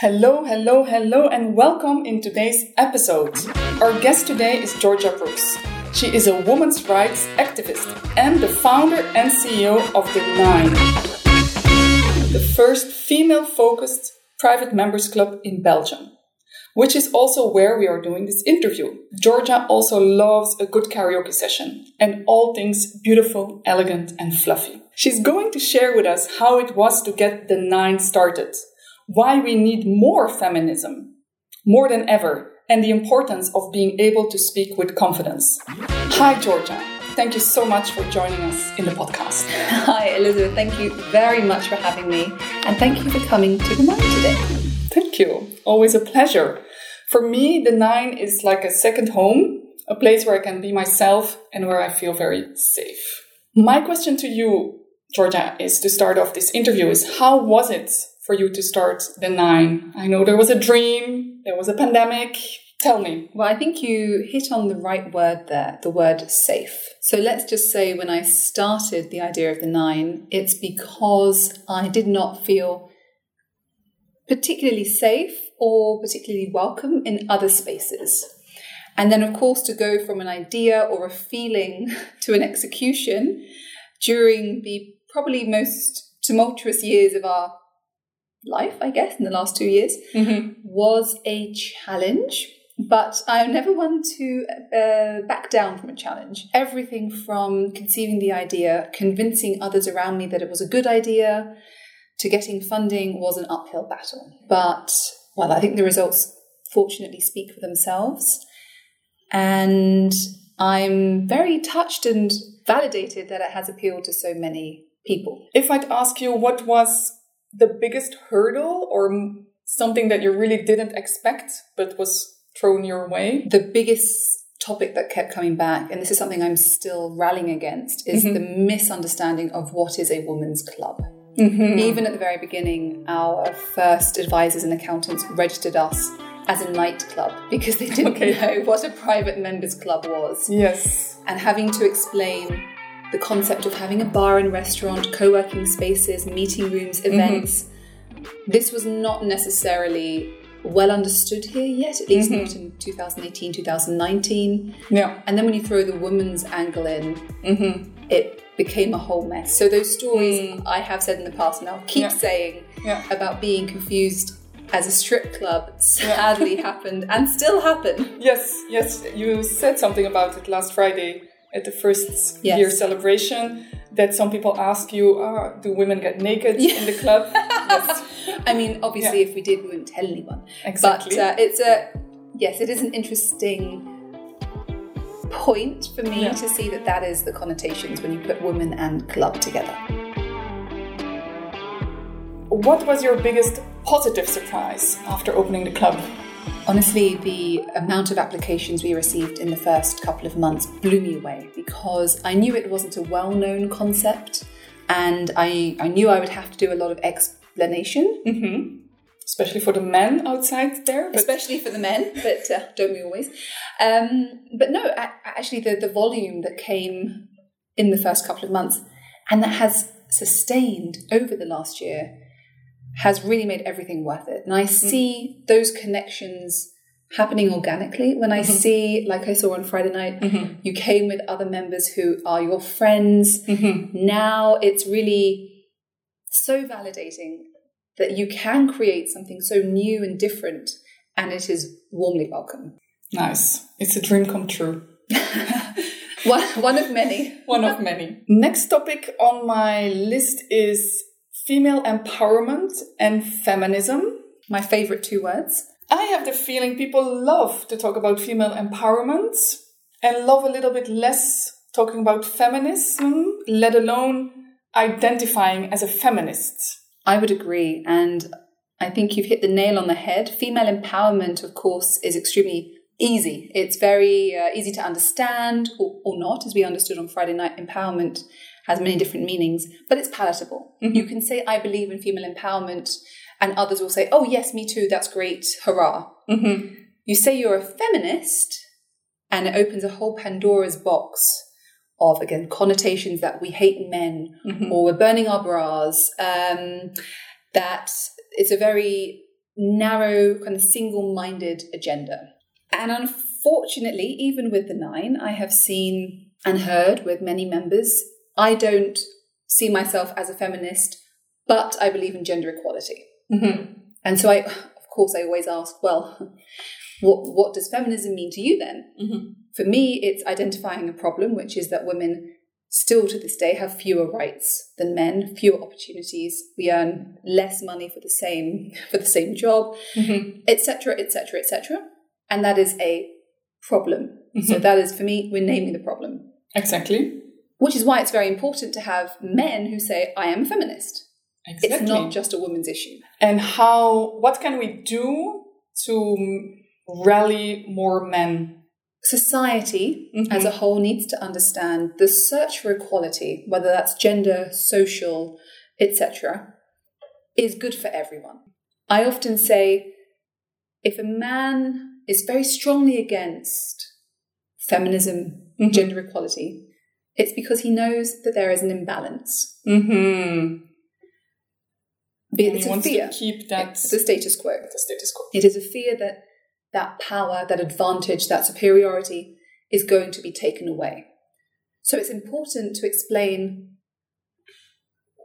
Hello, hello, hello, and welcome in today's episode. Our guest today is Georgia Brooks. She is a women's rights activist and the founder and CEO of The Nine, the first female focused private members club in Belgium, which is also where we are doing this interview. Georgia also loves a good karaoke session and all things beautiful, elegant, and fluffy. She's going to share with us how it was to get The Nine started why we need more feminism, more than ever, and the importance of being able to speak with confidence. Hi, Georgia. Thank you so much for joining us in the podcast. Hi, Elizabeth. Thank you very much for having me. And thank you for coming to the Nine today. Thank you. Always a pleasure. For me, the Nine is like a second home, a place where I can be myself and where I feel very safe. My question to you, Georgia, is to start off this interview is how was it for you to start the nine? I know there was a dream, there was a pandemic. Tell me. Well, I think you hit on the right word there, the word safe. So let's just say when I started the idea of the nine, it's because I did not feel particularly safe or particularly welcome in other spaces. And then, of course, to go from an idea or a feeling to an execution during the probably most tumultuous years of our life, I guess, in the last two years, mm-hmm. was a challenge. But I'm never one to uh, back down from a challenge. Everything from conceiving the idea, convincing others around me that it was a good idea, to getting funding was an uphill battle. But, well, I think the results fortunately speak for themselves. And I'm very touched and validated that it has appealed to so many people. If I'd ask you what was the biggest hurdle or something that you really didn't expect but was thrown your way? The biggest topic that kept coming back, and this is something I'm still rallying against, is mm-hmm. the misunderstanding of what is a woman's club. Mm-hmm. Even at the very beginning, our first advisors and accountants registered us as a nightclub because they didn't okay. know what a private members club was. Yes. And having to explain the concept of having a bar and restaurant, co working spaces, meeting rooms, mm-hmm. events. Mm-hmm. This was not necessarily well understood here yet, at least mm-hmm. not in 2018, 2019. Yeah. And then when you throw the woman's angle in, mm-hmm. it became a whole mess. So those stories mm. I have said in the past, and I'll keep yeah. saying yeah. about being confused as a strip club sadly yeah. happened and still happen. Yes, yes. You said something about it last Friday at the first yes. year celebration that some people ask you, oh, do women get naked yeah. in the club? yes. I mean, obviously, yeah. if we did, we wouldn't tell anyone. Exactly. But uh, it's a, yes, it is an interesting point for me yeah. to see that that is the connotations when you put women and club together. What was your biggest positive surprise after opening the club? Honestly, the amount of applications we received in the first couple of months blew me away because I knew it wasn't a well known concept and I, I knew I would have to do a lot of explanation. Mm-hmm. Especially for the men outside there. Especially for the men, but uh, don't we always? Um, but no, actually, the, the volume that came in the first couple of months and that has sustained over the last year has really made everything worth it. And I mm-hmm. see mm-hmm. those connections happening organically when I mm-hmm. see, like I saw on Friday night, mm-hmm. you came with other members who are your friends. Mm-hmm. Now it's really so validating that you can create something so new and different and it is warmly welcome. Nice. It's a dream come true. one, one of many. one of many. Next topic on my list is female empowerment and feminism. My favorite two words. I have the feeling people love to talk about female empowerment and love a little bit less talking about feminism, let alone identifying as a feminist. I would agree. And I think you've hit the nail on the head. Female empowerment, of course, is extremely easy. It's very uh, easy to understand or, or not, as we understood on Friday night. Empowerment has many different meanings, but it's palatable. Mm-hmm. You can say, I believe in female empowerment, and others will say, Oh, yes, me too, that's great, hurrah. Mm-hmm. You say you're a feminist, and it opens a whole Pandora's box of, again, connotations that we hate men mm-hmm. or we're burning our bras, um, that it's a very narrow, kind of single minded agenda. And unfortunately, even with the nine, I have seen and heard with many members, I don't see myself as a feminist, but I believe in gender equality. Mm-hmm. And so I, of course, I always ask, well, what, what does feminism mean to you then? Mm-hmm. For me, it's identifying a problem, which is that women still to this day have fewer rights than men, fewer opportunities. We earn less money for the same for the same job, Mm-hmm. etc., etc., etc. And that is a problem. So Mhm. that is for me, we're naming the problem, Exactly. Which is why it's very important to have men who say, "I am a feminist." Exactly. It's not just a woman's issue. and how? What can we do to rally more men? Society Mhm. as a whole needs to understand the search for equality, whether that's gender, social, etc., is good for everyone. I often say if a man is very strongly against feminism, Mhm. gender equality, it's because he knows that there is an imbalance. Mm-hmm. Be- And It's he a fear. to keep that It's the status quo. the status quo. It is a fear that that power, that advantage, that superiority is going to be taken away. So it's important to explain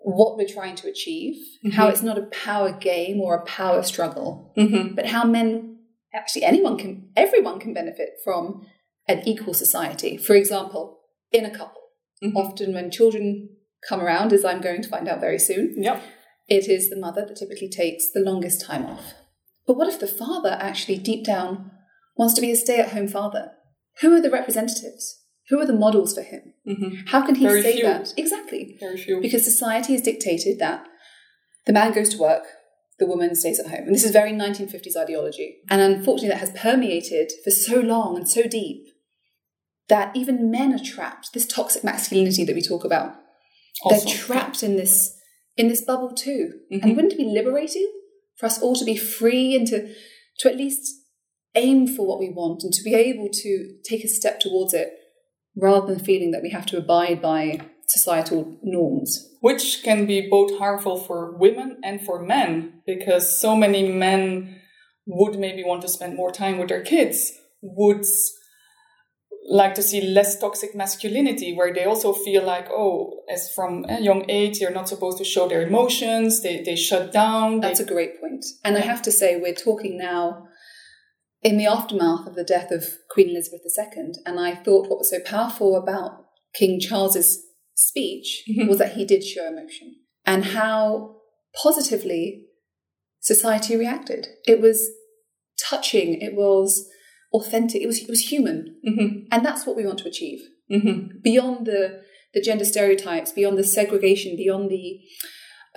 what we're trying to achieve, how Mhm. it's not a power game or a power struggle, Mm-hmm. but how men, actually anyone can, everyone can benefit from an equal society. For example, in a couple, Mhm. often when children come around, as I'm going to find out very soon, Yep. it is the mother that typically takes the longest time off. But what if the father actually deep down wants to be a stay at home father? Who are the representatives? Who are the models for him? Mm-hmm. How can he Very say few. that? Exactly. Very few. Because society has dictated that the man goes to work, the woman stays at home. And this is very 1950s ideology. And unfortunately, that has permeated for so long and so deep that even men are trapped. This toxic masculinity that we talk about, Also, they're trapped in this in this bubble too. Mhm. And wouldn't it be liberating for us all to be free and to to at least aim for what we want and to be able to take a step towards it rather than feeling that we have to abide by societal norms. which can be both harmful for women and for men because so many men would maybe want to spend more time with their kids would like to see less toxic masculinity where they also feel like oh as from a young age they're not supposed to show their emotions they, they shut down they, That's a great point. And I have to say, we're talking now in the aftermath of the death of Queen Elizabeth II. And I thought what was so powerful about King Charles's speech Mhm. was that he did show emotion and how positively society reacted. It was touching, it was authentic, it was, it was human. Mhm, And that's what we want to achieve mhm. beyond the the gender stereotypes, beyond the segregation, beyond the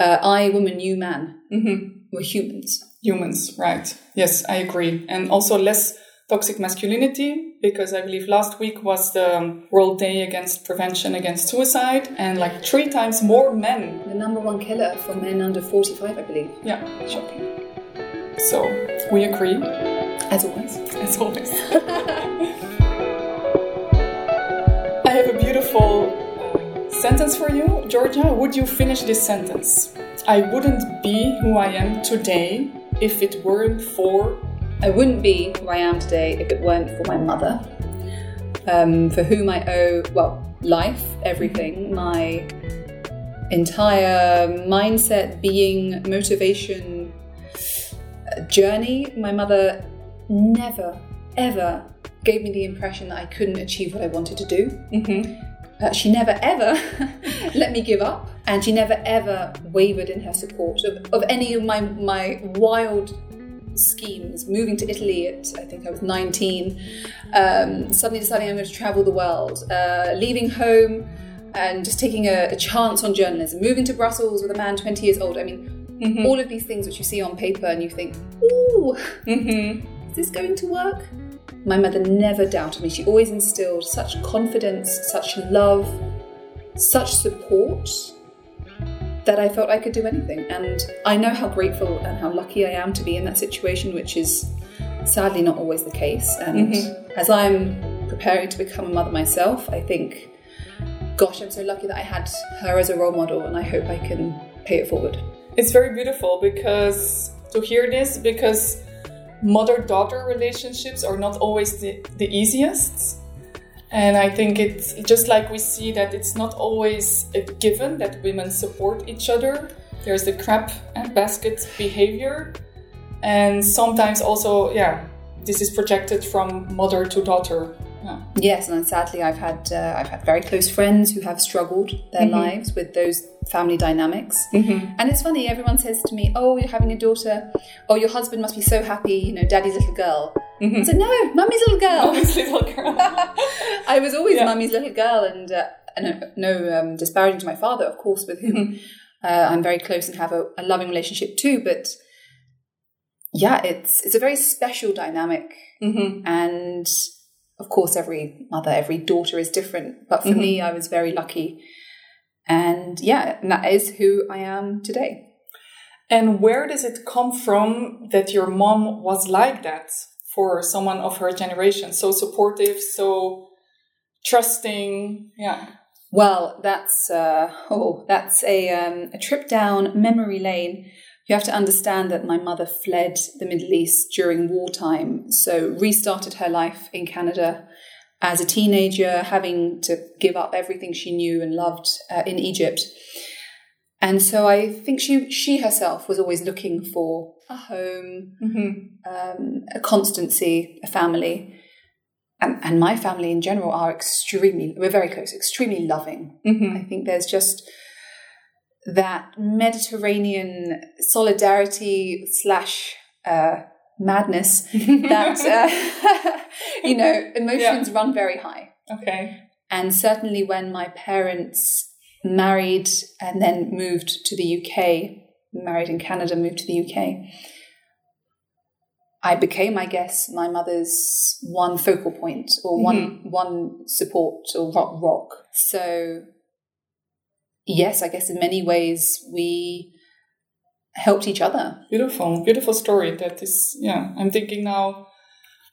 uh, I, woman, you, man. Mhm. We're humans. humans right yes i agree and also less toxic masculinity because i believe last week was the world day against prevention against suicide and like three times more men The number one killer for men under 45, I believe. yeah Shocking. so we agree As always. as always i have a beautiful sentence for you georgia would you finish this sentence i wouldn't be who i am today if it weren't for I wouldn't be who I am today if it weren't for my mother, um, for whom I owe, well, life, everything, my entire mindset, being, motivation, uh, journey. My mother never, ever gave me the impression that I couldn't achieve what I wanted to do. Mhm. Uh, she never ever let me give up, and she never ever wavered in her support of, of any of my my wild schemes. Moving to Italy at I think I was 19, um, suddenly deciding I'm going to travel the world, uh, leaving home and just taking a, a chance on journalism, moving to Brussels with a man 20 years old. I mean, all of these things which you see on paper and you think, ooh, Mhm. Is this going to work? My mother never doubted me. She always instilled such confidence, such love, such support that I felt I could do anything. And I know how grateful and how lucky I am to be in that situation, which is sadly not always the case. And mm-hmm. as I'm preparing to become a mother myself, I think, gosh, I'm so lucky that I had her as a role model, and I hope I can pay it forward. It's very beautiful because to hear this because mother daughter relationships are not always the, the easiest. And I think it's just like we see that it's not always a given that women support each other. There's the crab and basket behavior. And sometimes also, yeah, this is projected from mother to daughter. Yes, and sadly, I've had uh, I've had very close friends who have struggled their mm-hmm. lives with those family dynamics. Mm-hmm. And it's funny, everyone says to me, "Oh, you're having a daughter. Oh, your husband must be so happy. You know, daddy's little girl." Mm-hmm. I said, "No, mummy's little girl. Mummy's little girl." I was always yeah. mummy's little girl, and uh, and no um, disparaging to my father, of course, with whom mm-hmm. uh, I'm very close and have a, a loving relationship too, but yeah, it's it's a very special dynamic, mm-hmm. and of course, every mother, every daughter is different. But for mm-hmm. me, I was very lucky, and yeah, and that is who I am today. And where does it come from that your mom was like that for someone of her generation, so supportive, so trusting? Yeah. Well, that's uh, oh, that's a um, a trip down memory lane you have to understand that my mother fled the Middle East during wartime, so restarted her life in Canada as a teenager, having to give up everything she knew and loved uh, in Egypt. And so I think she she herself was always looking for a home, mm-hmm. um, a constancy, a family. And, and, my family in general are extremely, we're very close, extremely loving. Mm-hmm. I think there's just that Mediterranean solidarity slash uh, madness that uh, you know emotions yeah. run very high. Okay. And certainly when my parents married and then moved to the UK, married in Canada, moved to the UK. I became, I guess, my mother's one focal point or mm-hmm. one one support or rock, rock. So yes, I guess in many ways we helped each other. Beautiful, beautiful story. That is, yeah, I'm thinking now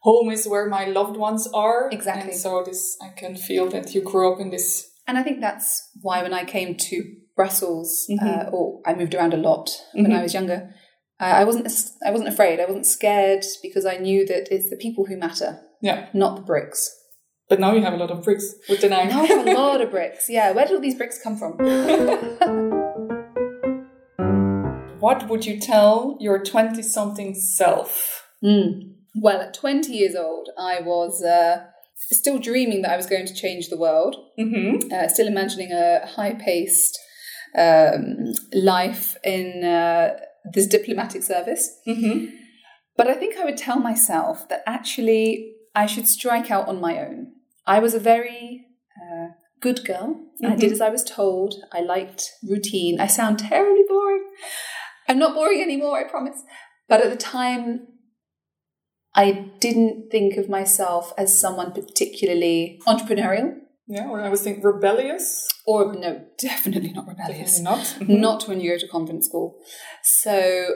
home is where my loved ones are. Exactly. And so this, I can feel that you grew up in this. And I think that's why when I came to Brussels, mm-hmm. uh, or I moved around a lot mm-hmm. when I was younger, uh, I wasn't I wasn't afraid. I wasn't scared because I knew that it's the people who matter, yeah, not the bricks. But now you have a lot of bricks with the Nine. Now I have a lot of bricks. Yeah, where did all these bricks come from? what would you tell your 20 something self? Mm. Well, at 20 years old, I was uh, still dreaming that I was going to change the world, mm-hmm. uh, still imagining a high paced um, life in uh, this diplomatic service. Mm-hmm. But I think I would tell myself that actually I should strike out on my own. I was a very uh, good girl. Mm-hmm. I did as I was told. I liked routine. I sound terribly boring. I'm not boring anymore, I promise. But at the time, I didn't think of myself as someone particularly entrepreneurial. Yeah, or I was thinking rebellious. Or no, definitely not rebellious. Definitely not. Mm-hmm. Not when you go to convent school. So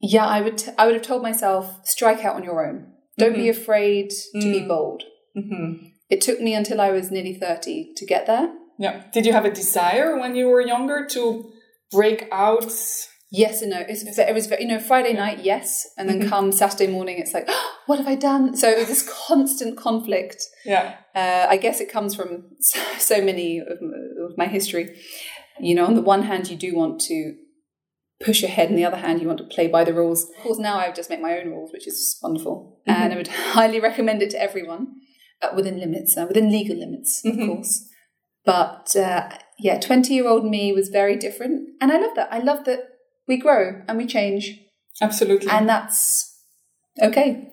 yeah, I would t- I would have told myself strike out on your own. Don't mm-hmm. be afraid to mm. be bold. Mm-hmm. It took me until I was nearly 30 to get there. Yeah. Did you have a desire when you were younger to break out? Yes and no. It's, it was, you know, Friday night, yes. And then mm-hmm. come Saturday morning, it's like, oh, what have I done? So this constant conflict. Yeah. Uh, I guess it comes from so, so many of my history. You know, on the one hand, you do want to push ahead, and the other hand, you want to play by the rules. Of course, now I just make my own rules, which is wonderful, mm-hmm. and I would highly recommend it to everyone uh, within limits, uh, within legal limits, of mm-hmm. course. But uh, yeah, twenty-year-old me was very different, and I love that. I love that we grow and we change. Absolutely, and that's okay.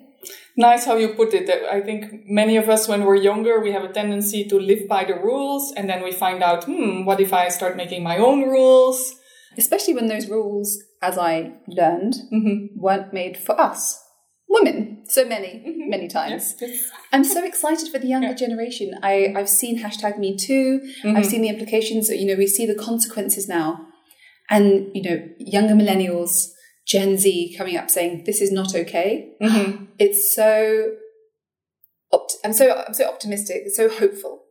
Nice how you put it. I think many of us, when we're younger, we have a tendency to live by the rules, and then we find out, hmm, what if I start making my own rules? Especially when those rules, as I learned, mm-hmm. weren't made for us. Women, so many, mm-hmm. many times. Yes, yes. I'm so excited for the younger yeah. generation. I, I've seen hashtag me too. Mm-hmm. I've seen the implications, you know, we see the consequences now. And, you know, younger millennials, Gen Z coming up saying, this is not okay. Mm-hmm. It's so, opt- I'm so, I'm so optimistic, so hopeful.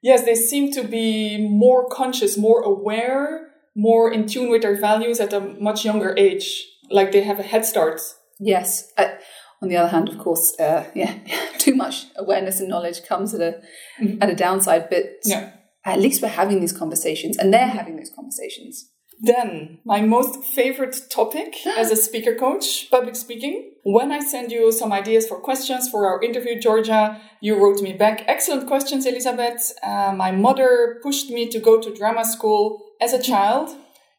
Yes, they seem to be more conscious, more aware more in tune with their values at a much younger age. like they have a head start. Yes. Uh, on the other hand, of course, uh, yeah, too much awareness and knowledge comes at a mm-hmm. at a downside. But yeah. at least we're having these conversations, and they're having those conversations. Then, my most favorite topic as a speaker coach, public speaking. When I send you some ideas for questions for our interview, Georgia, you wrote me back, excellent questions, Elizabeth. Uh, my mother pushed me to go to drama school as a child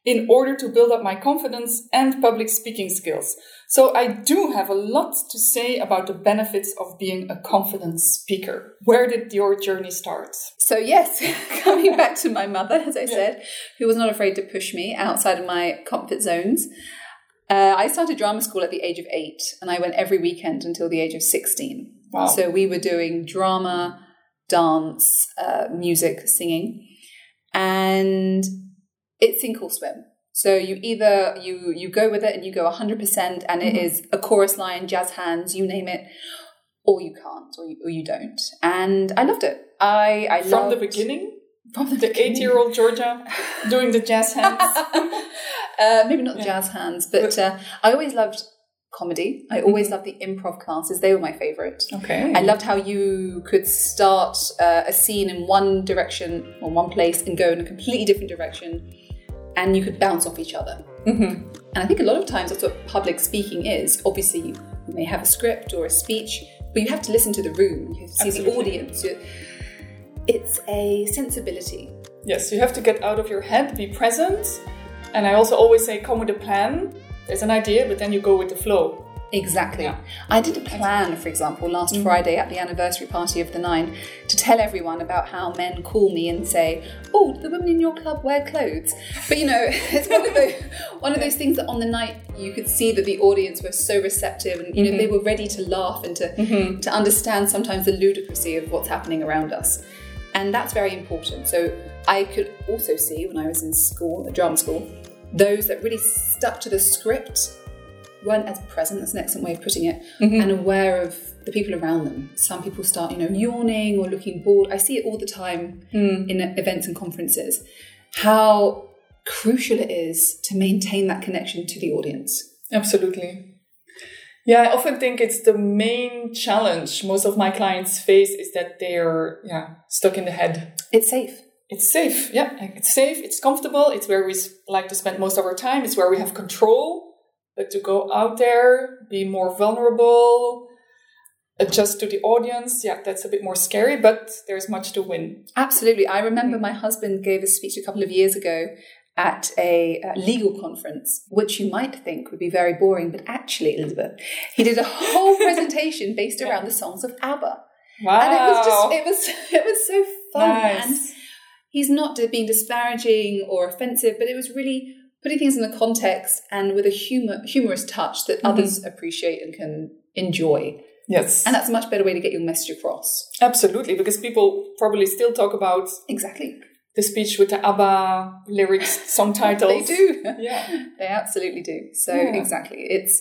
in order to build up my confidence and public speaking skills. So I do have a lot to say about the benefits of being a confident speaker. Where did your journey start? So yes, coming back to my mother, as I yeah. said, who was not afraid to push me outside of my comfort zones. Uh, I started drama school at the age of eight, and I went every weekend until the age of 16. Wow. So we were doing drama, dance, uh, music, singing. And it's sink or swim. So you either you you go with it and you go 100% and it mm-hmm. is a chorus line, jazz hands, you name it, or you can't or you, or you don't. And I loved it. I I from the beginning. From the, the eight-year-old Georgia doing the jazz hands. uh, maybe not yeah. jazz hands, but uh, I always loved comedy. I always mm-hmm. loved the improv classes. They were my favorite. Okay. I loved how you could start uh, a scene in one direction or one place and go in a completely different direction and you could bounce off each other. Mm-hmm. And I think a lot of times that's what public speaking is. Obviously, you may have a script or a speech, but you have to listen to the room, you have to see Absolutely. the audience. It's a sensibility. Yes, you have to get out of your head, be present. And I also always say, come with a plan. There's an idea, but then you go with the flow. Exactly. Yeah. I did a plan, for example, last mm-hmm. Friday at the anniversary party of the Nine to tell everyone about how men call me and say, "Oh, the women in your club wear clothes?" But you know, it's one of those one of those things that on the night you could see that the audience were so receptive and you know mm-hmm. they were ready to laugh and to mm-hmm. to understand sometimes the ludicrousy of what's happening around us, and that's very important. So I could also see when I was in school, the drama school, those that really stuck to the script weren't as present, that's an excellent way of putting it, mm-hmm. and aware of the people around them. Some people start, you know, yawning or looking bored. I see it all the time mm. in events and conferences. How crucial it is to maintain that connection to the audience. Absolutely. Yeah, I often think it's the main challenge most of my clients face is that they're yeah, stuck in the head. It's safe. It's safe. Yeah, it's safe. It's comfortable. It's where we like to spend most of our time. It's where we have control but to go out there, be more vulnerable, adjust to the audience, yeah, that's a bit more scary, but there's much to win. Absolutely. I remember my husband gave a speech a couple of years ago at a, a, legal conference, which you might think would be very boring, but actually, Elizabeth, he did a whole presentation based around the songs of ABBA. Wow. And it was just, it was, it was so fun. Nice. And he's not being disparaging or offensive, but it was really putting things in the context and with a humor, humorous touch that mm-hmm. others appreciate and can enjoy. Yes. And that's a much better way to get your message across. Absolutely, because people probably still talk about exactly the speech with the ABBA lyrics, song titles. they do. Yeah. they absolutely do. So yeah. exactly. It's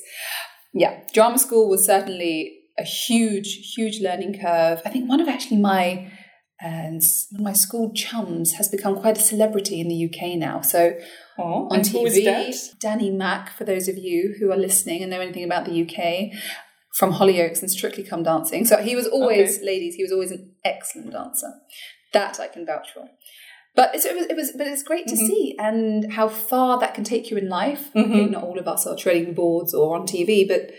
yeah, drama school was certainly a huge, huge learning curve. I think one of actually my and one of my school chums has become quite a celebrity in the UK now. So Oh, on TV. Danny Mack, for those of you who are listening and know anything about the UK, from Hollyoaks and Strictly Come Dancing. So he was always, okay. ladies, he was always an excellent dancer. That I can vouch for. But it was, it was, but it's great to mm-hmm. see and how far that can take you in life. Mm-hmm. Okay, not all of us are treading boards or on TV, but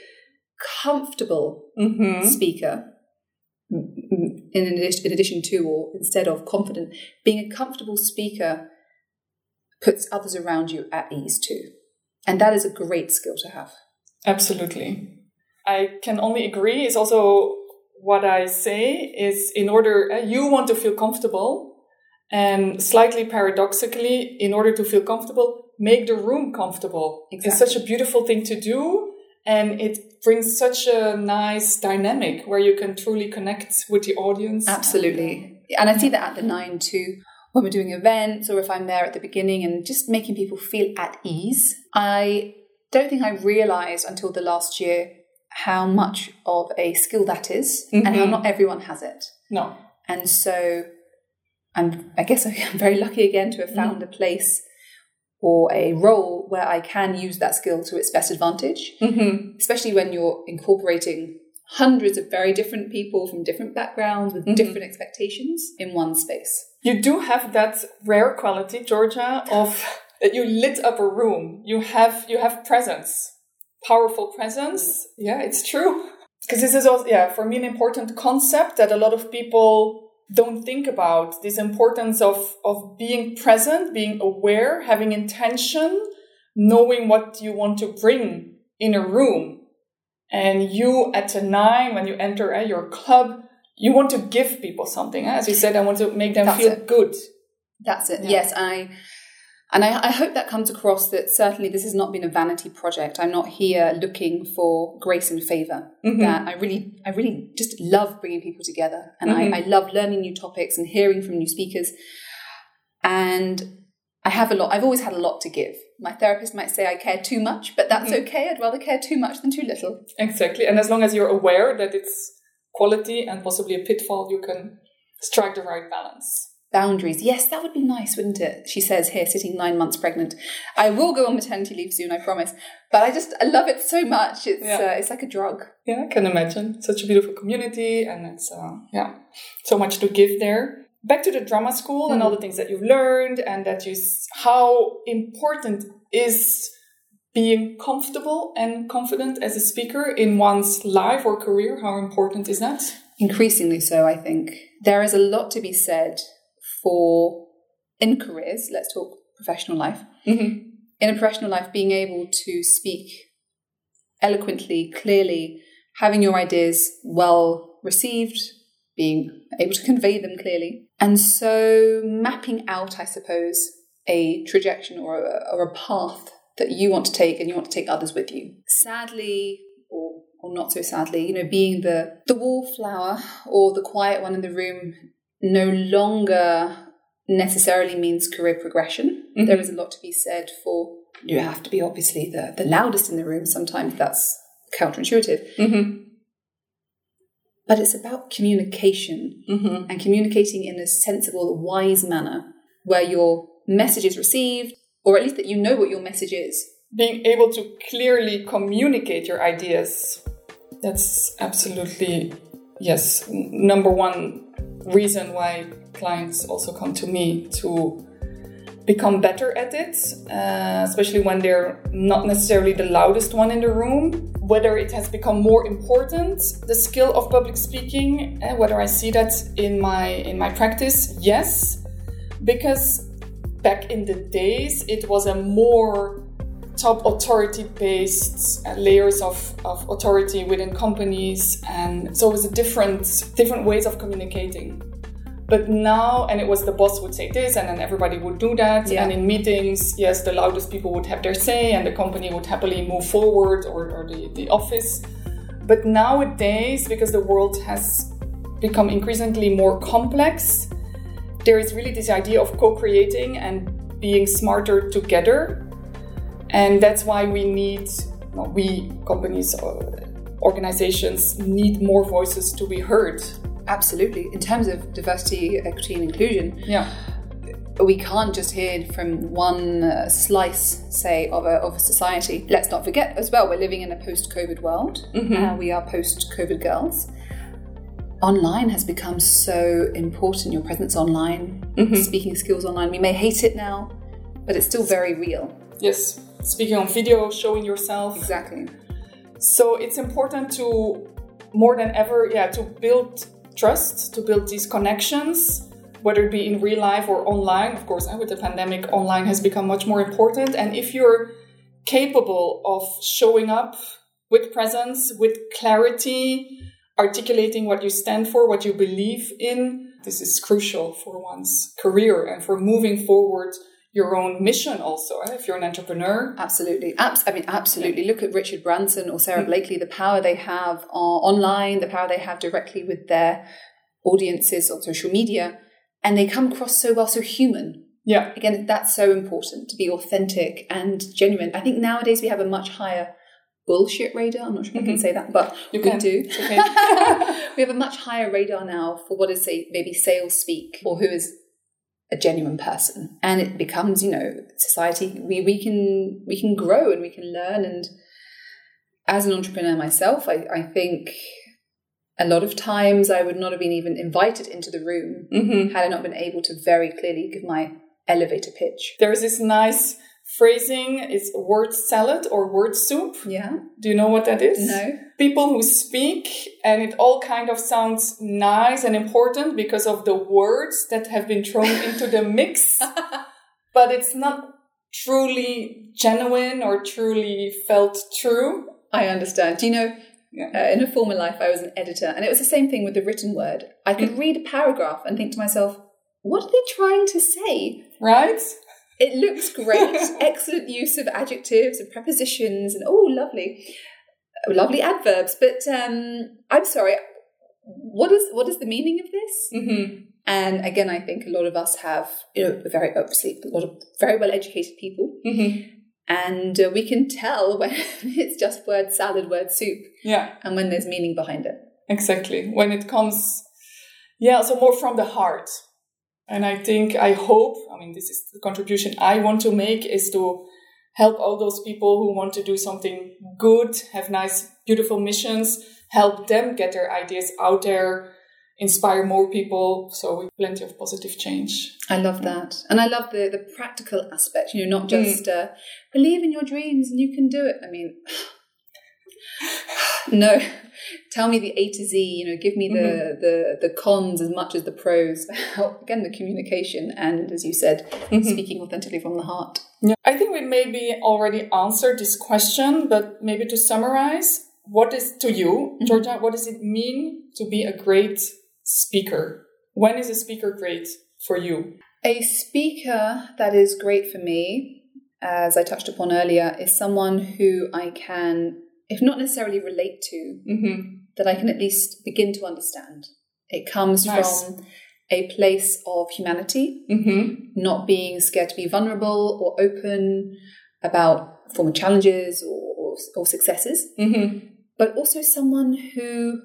comfortable mm-hmm. speaker in addition, in addition to or instead of confident, being a comfortable speaker puts others around you at ease too. And that is a great skill to have. Absolutely. I can only agree. It's also what I say is in order, uh, you want to feel comfortable. And slightly paradoxically, in order to feel comfortable, make the room comfortable. Exactly. It's such a beautiful thing to do. And it brings such a nice dynamic where you can truly connect with the audience. Absolutely. And I see that at the nine too when we're doing events or if I'm there at the beginning and just making people feel at ease. I don't think I realized until the last year how much of a skill that is mm-hmm. and how mm-hmm. not everyone has it. No. And so I'm, I guess I'm very lucky again to have found mm. a place or a role where I can use that skill to its best advantage, Mm-hmm. especially when you're incorporating hundreds of very different people from different backgrounds with Mhm. different expectations in one space. You do have that rare quality, Georgia, of that you lit up a room. You have you have presence, powerful presence. Yeah, it's true. Because this is also yeah for me an important concept that a lot of people don't think about. This importance of of being present, being aware, having intention, knowing what you want to bring in a room. And you at a nine, when you enter uh, your club, you want to give people something. As you said, I want to make them That's feel it. good. That's it. Yeah. Yes, I and I, I hope that comes across that certainly this has not been a vanity project. I'm not here looking for grace and favor. Mhm. That I really, I really just love bringing people together, and Mhm. I, I love learning new topics and hearing from new speakers. And I have a lot. I've always had a lot to give. My therapist might say I care too much, but that's Mhm. okay. I'd rather care too much than too little. Exactly. And as long as you're aware that it's quality and possibly a pitfall, you can strike the right balance. Boundaries. Yes, that would be nice, wouldn't it? She says here, sitting nine months pregnant. I will go on maternity leave soon, I promise. But I just, I love it so much. It's, Yeah. uh, it's like a drug. Yeah, I can imagine. Such a beautiful community, and it's, uh, yeah, so much to give there. Back to the drama school and all the things that you've learned, and that you, how important is being comfortable and confident as a speaker in one's life or career? How important is that? Increasingly so, I think. There is a lot to be said for, in careers, let's talk professional life. Mm-hmm. In a professional life, being able to speak eloquently, clearly, having your ideas well received, being able to convey them clearly. And so mapping out, I suppose, a trajectory or a, or a path that you want to take and you want to take others with you. Sadly, or, or not so sadly, you know, being the, the wallflower or the quiet one in the room no longer necessarily means career progression. Mhm. There is a lot to be said for you have to be obviously the, the loudest in the room. Sometimes that's counterintuitive. Mm-hmm. But it's about communication Mm-hmm. and communicating in a sensible, wise manner where your message is received, or at least that you know what your message is. being able to clearly communicate your ideas that's absolutely yes number one reason why clients also come to me to become better at it uh, especially when they're not necessarily the loudest one in the room whether it has become more important the skill of public speaking uh, whether i see that in my in my practice yes. Because back in the days it was a more top authority based layers of, of authority within companies and so it was a different different ways of communicating. But now and it was the boss would say this and then everybody would do that Yeah. and in meetings yes the loudest people would have their say and the company would happily move forward or, or the, the office. But nowadays because the world has become increasingly more complex there is really this idea of co-creating and being smarter together and that's why we need well, we companies or organizations need more voices to be heard Absolutely. In terms of diversity, equity, and inclusion, yeah we can't just hear from one uh, slice, say, of a, of a society. Let's not forget as well, we're living in a post COVID world. Uh, we are post COVID girls. Online has become so important, your presence online, speaking skills online. We may hate it now, but it's still very real. yes speaking on video showing yourself. Exactly. so it's important to more than ever yeah to build trust to build these connections whether it be in real life or online. Of course with the pandemic online has become much more important. And if you're capable of showing up with presence with clarity articulating what you stand for what you believe in this is crucial for one's career and for moving forward your own mission also uh, if you're an entrepreneur Absolutely. Abs- I mean, absolutely. Look at Richard Branson or Sara Blakely, the power they have uh, online, the power they have directly with their audiences on social media, and they come across so well, so human. yeah Again, that's so important to be authentic and genuine. I think nowadays we have a much higher bullshit radar. I'm not sure if I can say that, but You we can. do. Okay. we have a much higher radar now for what is, say, maybe sales speak or who is a genuine person. And it becomes you know society we, we can we can grow and we can learn. And as an entrepreneur myself i, I think a lot of times i would not have been even invited into the room Mm-hmm. had i not been able to very clearly give my elevator pitch. There's this nice phrasing. is word salad or word soup. yeah Do you know what that is? no People who speak and it all kind of sounds nice and important because of the words that have been thrown into the mix, but it's not truly genuine or truly felt true. i understand do you know Yeah. uh, in a former life i was an editor and it was the same thing with the written word i could read a paragraph and think to myself what are they trying to say Right? It looks great. Excellent use of adjectives and prepositions and oh, lovely, Oh, lovely adverbs. But um, I'm sorry. What is what is the meaning of this? Mm-hmm. And again, I think a lot of us have, you know, very obviously a lot of very well educated people, Mm-hmm. and uh, we can tell when it's just word salad, word soup, Yeah, and when there's meaning behind it. exactly. When it comes, yeah, so more from the heart. And I think, I hope, I mean, this is the contribution I want to make is to help all those people who want to do something good, have nice, beautiful missions, help them get their ideas out there, inspire more people. So we have plenty of positive change. I love that, and I love the the practical aspect. You know, not just uh, believe in your dreams and you can do it. I mean, no, tell me the A to Z. You know, give me the mm-hmm. the the cons as much as the pros. Again, the communication and, as you said, mm-hmm. speaking authentically from the heart. Yeah. I think we maybe already answered this question, but maybe to summarize, what is to you, mm-hmm. Georgia, what does it mean to be a great speaker? When is a speaker great for you? A speaker that is great for me, as I touched upon earlier, is someone who I can, if not necessarily relate to, Mm-hmm. That I can at least begin to understand. It comes Nice. from a place of humanity, Mm-hmm. not being scared to be vulnerable or open about former challenges or, or, or successes, Mm-hmm. but also someone who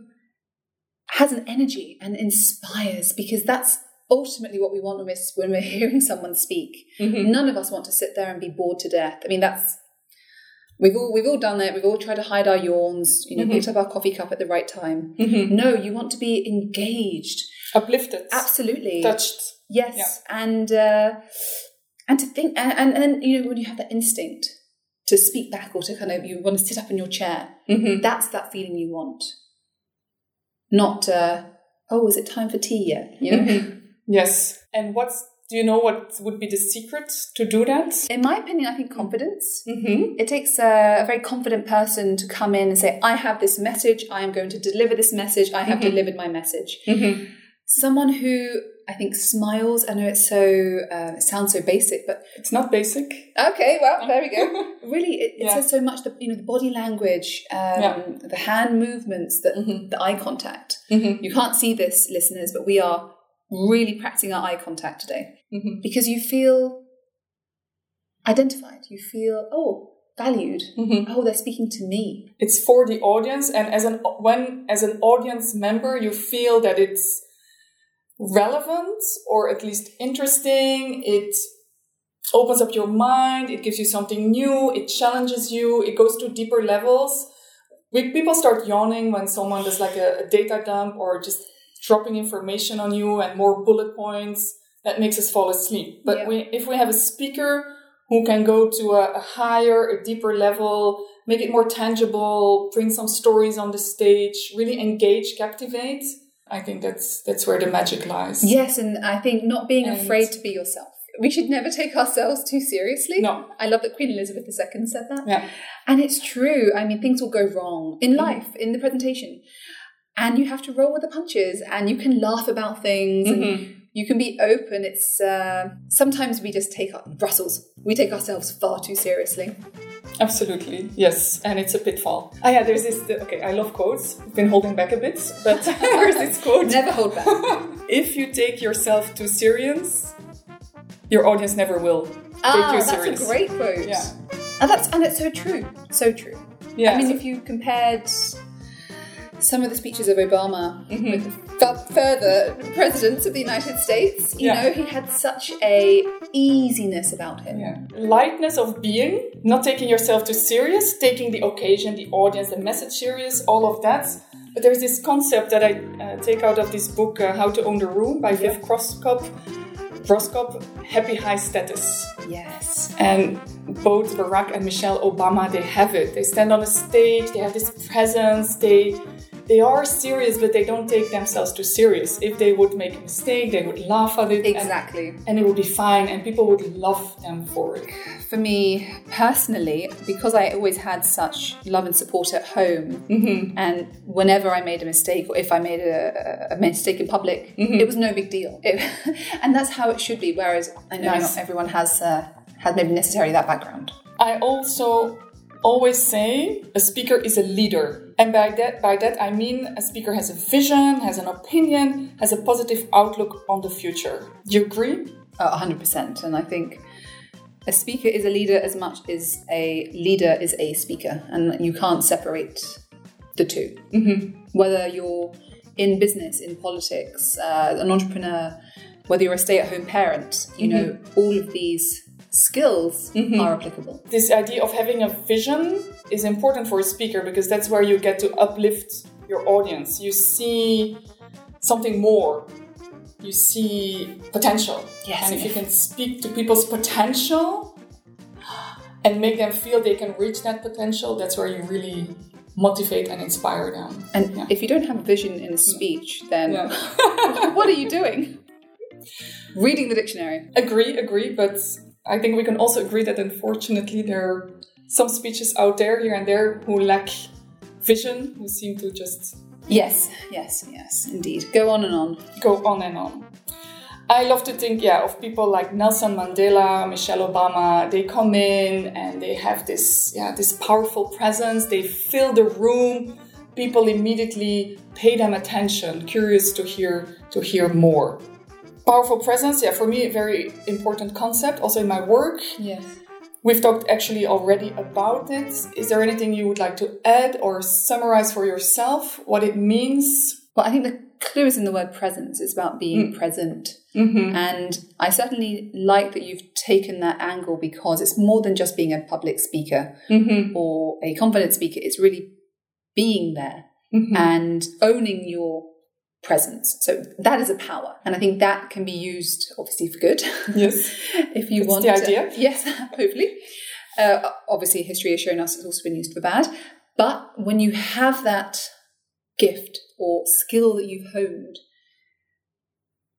has an energy and inspires because that's ultimately what we want when we're, when we're hearing someone speak. Mm-hmm. None of us want to sit there and be bored to death. I mean, that's we've all we've all done that. We've all tried to hide our yawns. You know, Mhm. picked up our coffee cup at the right time. Mm-hmm. No, you want to be engaged. Uplifted, Absolutely, touched. yes, Yeah. and uh, and to think and, and and you know when you have that instinct to speak back or to kind of you want to sit up in your chair. Mm-hmm. That's that feeling you want. Not uh, oh, is it time for tea yet? You know. Mhm. Yes. And what's do you know what would be the secret to do that? In my opinion, I think confidence. Mm-hmm. It takes a, a very confident person to come in and say, I have this message, I am going to deliver this message, I have Mhm. delivered my message. Mm-hmm. Someone who I think smiles, I know it's so, uh, it sounds so basic, but It's not basic. okay, well, there we go. really, it, it Yeah. says so much, the, you know, the body language, um, Yeah. the hand movements, the, Mhm. the eye contact. Mm-hmm. You can't see this, listeners, but we are really practicing our eye contact today Mm-hmm. because you feel identified. You feel, oh, valued. Mm-hmm. Oh, they're speaking to me. it's for the audience and as an when as an audience member you feel that it's relevant or at least interesting it opens up your mind it gives you something new it challenges you it goes to deeper levels we, people start yawning when someone does like a, a data dump or just dropping information on you and more bullet points that makes us fall asleep but Yeah. we, if we have a speaker who can go to a, a higher a deeper level make it more tangible, bring some stories on the stage, really engage, captivate. I think that's that's where the magic lies. Yes, and I think not being And- afraid to be yourself. We should never take ourselves too seriously. No. I love that Queen Elizabeth II said that. Yeah. And it's true. I mean, things will go wrong in mm-hmm. life, in the presentation. And you have to roll with the punches and you can laugh about things and Mhm. you can be open. It's uh, sometimes we just take our Brussels, we take ourselves far too seriously. Absolutely, yes, and it's a pitfall. Ah, yeah, there's this. Okay, I love quotes. I've been holding back a bit, but there's this quote: Never hold back. "If you take yourself too serious, your audience never will take ah, you that's serious." a great quote. Yeah. And that's and it's so true. So true. Yeah, I mean, so- if you compared some of the speeches of Obama Mm-hmm. with further presidents of the United States, you Yeah. know, he had such a easiness about him. Yeah. Lightness of being, not taking yourself too serious, taking the occasion, the audience, the message serious, all of that. But there's this concept that I uh, take out of this book, uh, How to Own the Room by Viv Groskop. Groskop, happy high status. Yes. And both Barack and Michelle Obama, they have it. They stand on a stage, they have this presence, they they are serious, but they don't take themselves too serious. If they would make a mistake, they would laugh at it. and- Exactly. And, it would be fine, and people would love them for it. For me personally, because I always had such love and support at home, Mm-hmm. and whenever I made a mistake or if I made a, a mistake in public, Mm-hmm. it was no big deal. It- and that's how it should be. Whereas I know Nice. not everyone has uh, has maybe necessarily that background. I also always say a speaker is a leader. And by that by that I mean a speaker has a vision, has an opinion, has a positive outlook on the future. Do you agree? Uh, 100%. And I think a speaker is a leader as much as a leader is a speaker. And you can't separate the 2 Mm-hmm. Whether you're in business, in politics, uh, an entrepreneur, whether you're a stay at home parent, you know, all of these skills mm-hmm. are applicable. This idea of having a vision is important for a speaker because that's where you get to uplift your audience. You see something more. You see potential. Yes. And if you can speak to people's potential and make them feel they can reach that potential, that's where you really motivate and inspire them. And Yeah. if you don't have a vision in a speech, then Yeah. what are you doing? Reading the dictionary. agree, agree, but I think we can also agree that unfortunately there are some speeches out there here and there who lack vision, who seem to just Yes, yes, yes, indeed. Go on and on. go on and on. I love to think, yeah, of people like Nelson Mandela, Michelle Obama. They come in and they have this, yeah, this powerful presence. They fill the room. People immediately pay them attention, curious to hear to hear more. Powerful presence, yeah, for me, a very important concept. Also in my work, Yes. we've talked actually already about it. Is there anything you would like to add or summarize for yourself what it means? Well, I think the clue is in the word presence. It's about being mm. present. Mm-hmm. And I certainly like that you've taken that angle because it's more than just being a public speaker mm-hmm. or a confident speaker. It's really being there mm-hmm. and owning your presence. So that is a power. And I think that can be used obviously for good. Yes. if you That's want the to- idea. yes, hopefully. Uh, obviously, history has shown us it's also been used for bad. But when you have that gift or skill that you've honed,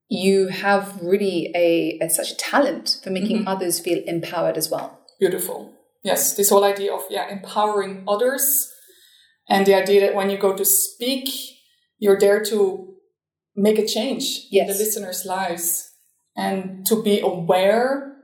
you have really a, a such a talent for making Mm-hmm. others feel empowered as well. Beautiful. Yes, this whole idea of yeah, empowering others and the idea that when you go to speak, you're there to make a change in the listeners' lives and to be aware.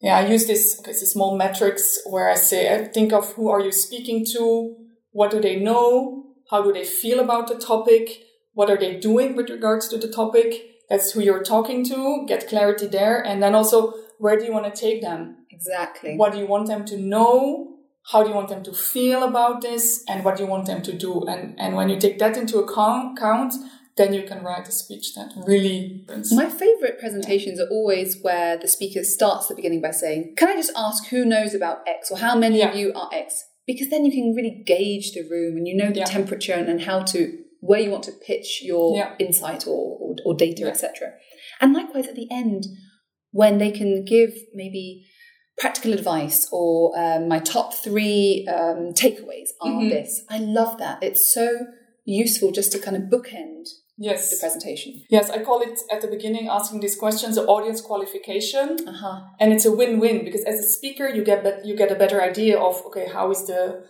Yeah, I use this okay, it's small metrics where I say I think of who are you speaking to, what do they know, how do they feel about the topic, what are they doing with regards to the topic. That's who you're talking to, get clarity there, and then also where do you want to take them? Exactly. what do you want them to know? How do you want them to feel about this? And what do you want them to do? And and when you take that into account count, then you can write a speech that really My favourite presentations are always where the speaker starts the beginning by saying, Can I just ask who knows about X or how many of you are X? Because then you can really gauge the room and you know the Yeah. temperature and, and how to, where you want to pitch your Yeah. insight or, or, or data, Yeah. etc. And likewise at the end, when they can give maybe practical advice or um, my top three um, takeaways are Mhm. this. I love that. It's so useful just to kind of bookend the presentation. yes i call it at the beginning asking these questions the audience qualification. Uh-huh. and it's a win-win because as a speaker you get bet- you get a better idea of okay how is the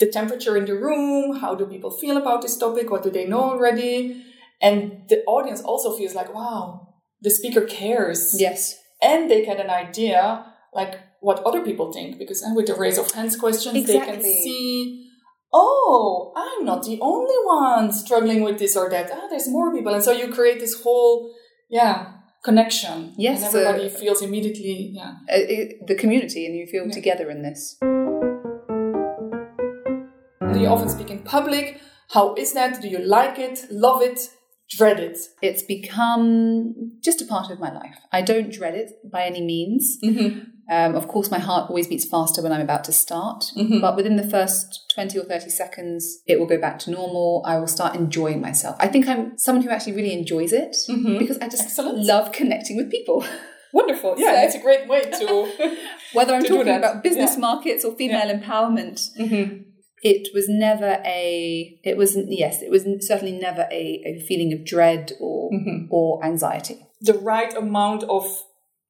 the, temperature in the room? How do people feel about this topic? What do they know already? And the audience also feels like wow the speaker cares. Yes. and they get an idea like what other people think because uh, with the raise of hands questions they can see oh i'm not the only one struggling with this or that ah there's more people and so you create this whole yeah connection Yes, and everybody uh, feels immediately yeah uh, it, the community and you feel Yeah. together in this. and you often speak in public How is that? Do you like it? Love it? Dread it? It's become just a part of my life. I don't dread it by any means. Mm-hmm. Um, of course, my heart always beats faster when I'm about to start, Mhm. but within the first 20 or 30 seconds, it will go back to normal. I will start enjoying myself. I think I'm someone who actually really enjoys it Mhm. because I just Excellent. love connecting with people. Wonderful. Yeah, So- it's a great way to. Whether I'm To talking about business Yeah. markets or female empowerment, Mhm. it was never a, it was, yes, it was certainly never a, a feeling of dread or, Mhm. or anxiety. The right amount of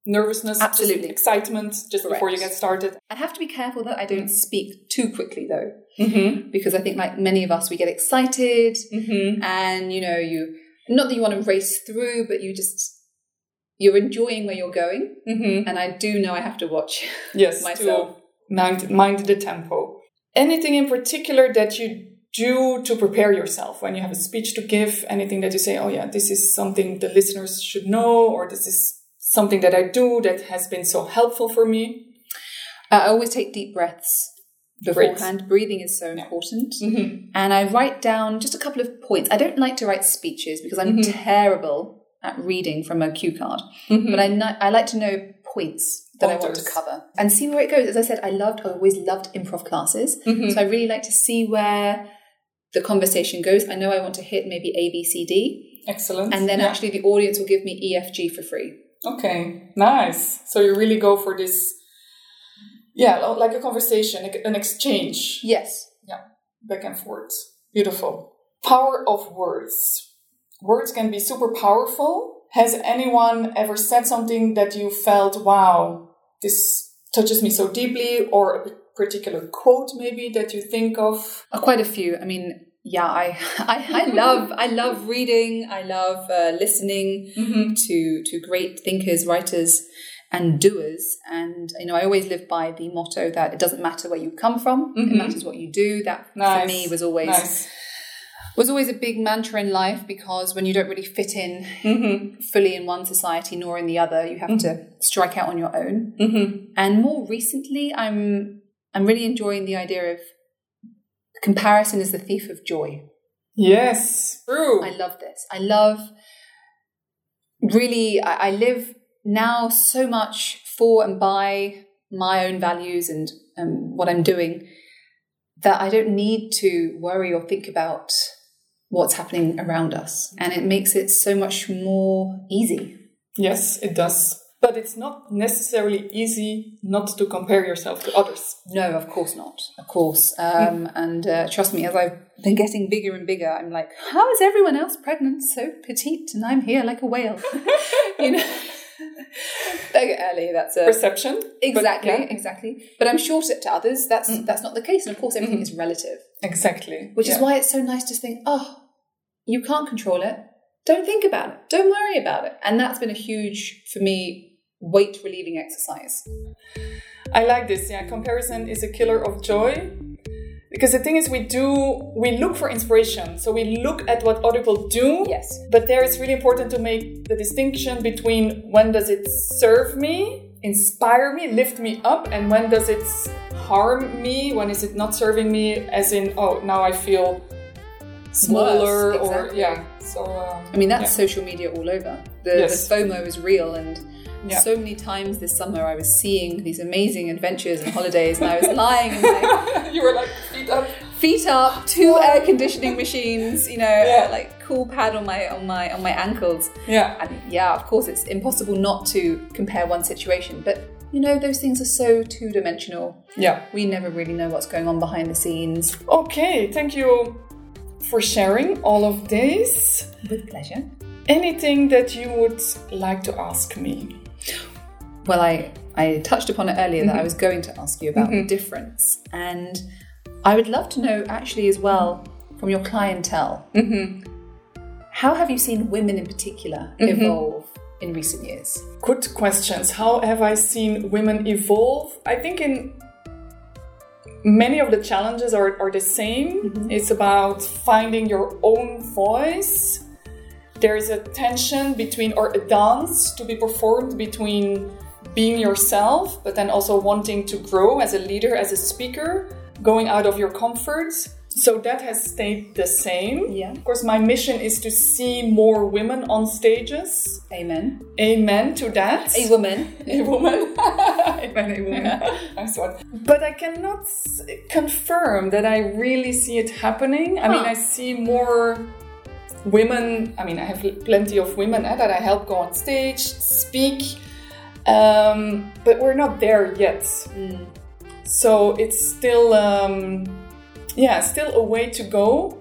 nervousness, Absolutely. excitement, just before you get started. I have to be careful that I don't speak too quickly though, Mm-hmm. because I think like many of us, we get excited Mm-hmm. and you know you not that you want to race through but you just you're enjoying where you're going Mm-hmm. and i do know i have to watch Yes, myself. mind, mind the tempo. Anything in particular that you do to prepare yourself when you have a speech to give? Anything that you say, oh yeah, this is something the listeners should know, or this is something that I do that has been so helpful for me? I always take deep breaths beforehand breathing is so important Mm-hmm. and i write down just a couple of points i don't like to write speeches because i'm Mhm. terrible at reading from a cue card Mm-hmm. but I, I like to know points that i want to cover and see where it goes as i said i loved i always loved improv classes Mhm. So I really like to see where the conversation goes. I know I want to hit maybe A, B, C, D, Excellent. and then Yeah. actually the audience will give me E, F, G for free. Okay, nice. So you really go for this, yeah, like a conversation, an exchange, Yes. Yeah, back and forth. Beautiful. Power of words. Words can be super powerful. Has anyone ever said something that you felt, wow, this touches me so deeply, or a particular quote maybe that you think of? Uh, quite a few. I mean, yeah, I, I, I love, I love reading. I love uh, listening Mm-hmm. to to great thinkers, writers, and doers. And you know, I always live by the motto that it doesn't matter where you come from; Mhm. it matters what you do. That for me was always Nice. was always a big mantra in life because when you don't really fit in Mm-hmm. fully in one society nor in the other. You have to strike out on your own. Mm-hmm. And more recently, I'm I'm really enjoying the idea of comparison is the thief of joy. Yes, true. I love this. I love really. I, I live now so much for and by my own values and um, what I'm doing that I don't need to worry or think about what's happening around us, and it makes it so much more easy. Yes, it does. But it's not necessarily easy not to compare yourself to others. No, of course not. Of course. Um, and uh, trust me, as I've been getting bigger and bigger, I'm like, how is everyone else pregnant so petite and I'm here like a whale? you know? Like, early, that's a. Perception. but Exactly, yeah, exactly. But I'm sure to, to others, that's that's not the case. And of course, everything is relative, exactly. which is why it's so nice to think, oh, you can't control it. Don't think about it. Don't worry about it. And that's been a huge, for me, weight relieving exercise. I like this. Yeah, comparison is a killer of joy. Because the thing is, we do, we look for inspiration. So we look at what other people do. Yes. But there it's really important to make the distinction between when does it serve me, inspire me, lift me up, and when does it harm me, when is it not serving me, as in, oh, now I feel smaller Worse, or, yeah. So, um, I mean, that's yeah. social media all over. The, Yes. the FOMO is real, and Yeah. so many times this summer I was seeing these amazing adventures and holidays, and I was lying in my you were like feet up. feet up, two air conditioning machines, you know, Yeah. like cool pad on my on my on my ankles, Yeah. and yeah, of course, it's impossible not to compare one situation, but you know, those things are so two dimensional. Yeah. We never really know what's going on behind the scenes. Okay, thank you for sharing all of this. With pleasure. Anything that you would like to ask me? Well, I, I touched upon it earlier that I mm-hmm. was going to ask you about the mm-hmm. difference. And I would love to know, actually, as well, from your clientele, mm-hmm. how have you seen women in particular evolve in recent years? Good questions. How have I seen women evolve? I think in many of the challenges are, are the same. It's about finding your own voice. There is a tension between, or a dance to be performed between being yourself, but then also wanting to grow as a leader, as a speaker, going out of your comfort. so that has stayed the same. Yeah. Of course, my mission is to see more women on stages. Amen. Amen to that. A woman. A woman. Amen, a woman. nice one. But I cannot s- confirm that I really see it happening. I mean, I see more women. I mean, I have plenty of women eh, that I help go on stage, speak, um, but we're not there yet. So it's still, um, yeah, still a way to go.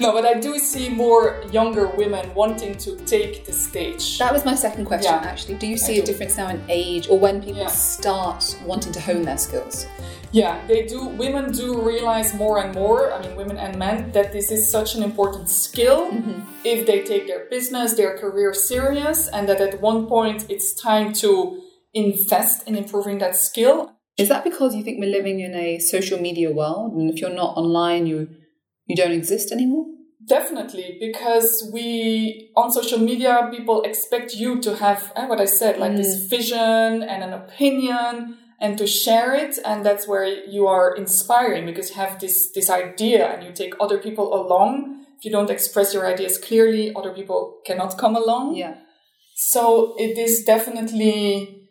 No, but I do see more younger women wanting to take the stage. That was my second question, Yeah. actually. Do you see do. a difference now in age or when people Yeah. start wanting to hone their skills? Yeah, they do. Women do realize more and more, I mean, women and men, that this is such an important skill mm-hmm. if they take their business, their career serious, and that at one point it's time to invest in improving that skill. Is that because you think we're living in a social media world and if you're not online, you you don't exist anymore? Definitely, because we on social media, people expect you to have eh, what I said, like this vision and an opinion, and to share it, and that's where you are inspiring because you have this this idea, and you take other people along. If you don't express your ideas clearly, other people cannot come along. Yeah. So it is definitely.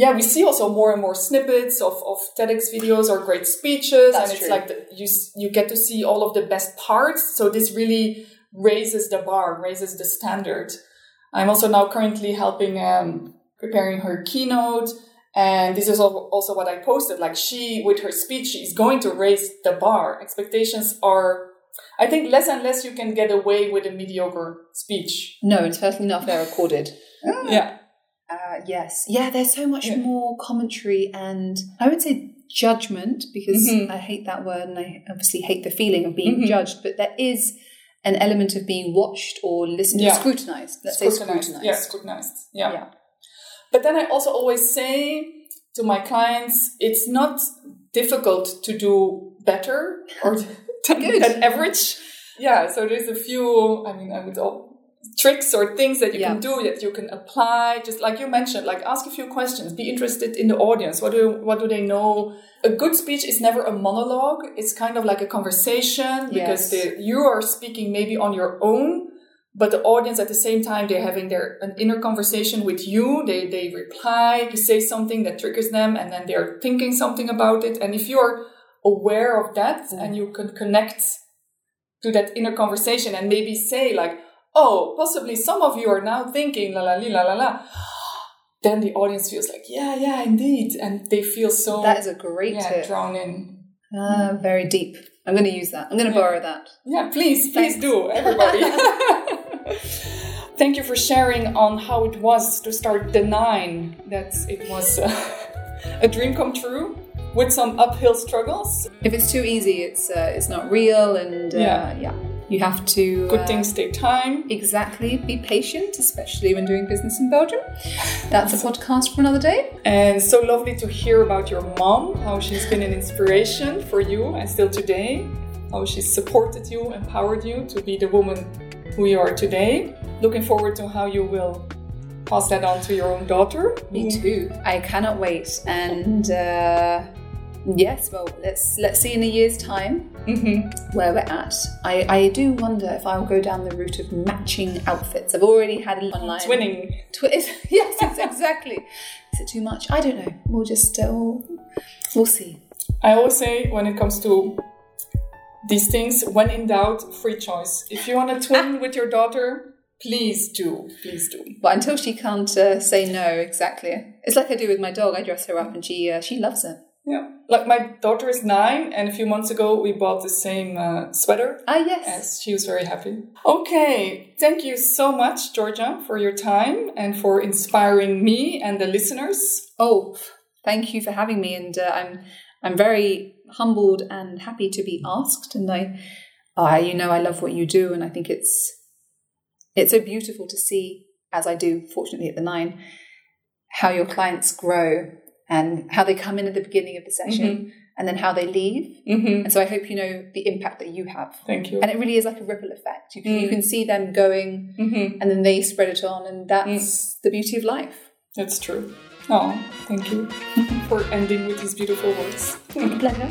Yeah, we see also more and more snippets of, of TEDx videos or great speeches, That's and it's true. like the, you you get to see all of the best parts. So this really raises the bar, raises the standard. I'm also now currently helping um, preparing her keynote, and this is also what I posted. Like she, with her speech, she is going to raise the bar. Expectations are, I think, less and less you can get away with a mediocre speech. No, it's certainly not they're recorded. Yeah. Uh, yes. Yeah, there's so much Yeah. more commentary and I would say judgment because Mhm. I hate that word and I obviously hate the feeling of being Mhm. judged, but there is an element of being watched or listened Yeah. to, scrutinized. Let's say scrutinized. scrutinized. Yeah, scrutinized. Yeah. Yeah. But then I also always say to my clients, it's not difficult to do better or than average. Yeah, so there's a few, I mean, I would all tricks or things that you Yeah. can do that you can apply just like you mentioned like ask a few questions be interested in the audience. What do what do they know? A good speech is never a monologue. It's kind of like a conversation because Yes. the, you are speaking maybe on your own but the audience at the same time they're having their an inner conversation with you. They they reply you say something that triggers them and then they're thinking something about it. And if you're aware of that mm. and you can connect to that inner conversation and maybe say like oh possibly some of you are now thinking la la li, la la la then the audience feels like yeah yeah indeed and they feel so That is a great yeah, tip. drawn in Ah, very deep. I'm going to use that. I'm going to Yeah. borrow that. Yeah, please, please Thanks. do, everybody. Thank you for sharing on how it was to start the Nine. That it was uh, a dream come true with some uphill struggles. If it's too easy, it's uh, it's not real, and uh, Yeah. yeah. You have to Good uh, things take time. Exactly. Be patient, especially when doing business in Belgium. That's a podcast for another day. And so lovely to hear about your mom, how she's been an inspiration for you and still today, how she's supported you, empowered you to be the woman who you are today. Looking forward to how you will pass that on to your own daughter. Me too. I cannot wait. And uh, yes, well, let's let's see in a year's time Mhm. where we're at. I, I do wonder if I'll go down the route of matching outfits. I've already had online. Twinning. Twi- yes, it's exactly. Is it too much? I don't know. We'll just uh, we'll, we'll see. I always say when it comes to these things, when in doubt, free choice. If you want to twin with your daughter, please do. Please do. But until she can't uh, say no, exactly. It's like I do with my dog. I dress her up, and she uh, she loves it. Yeah. Like my daughter is nine, and a few months ago we bought the same uh, sweater. Ah, yes. Yes, she was very happy. Okay, thank you so much, Georgia, for your time and for inspiring me and the listeners. Oh, thank you for having me, and uh, I'm I'm very humbled and happy to be asked. And I, I, you know, I love what you do, and I think it's it's so beautiful to see, as I do, fortunately at the Nine, how your clients grow and how they come in at the beginning of the session, and then how they leave. Mm-hmm. And so I hope you know the impact that you have. Thank you. And it really is like a ripple effect. You can, you Mm. can see them going, Mm-hmm. and then they spread it on, and that's the beauty of life. That's true. Oh, thank you for ending with these beautiful words. Pleasure.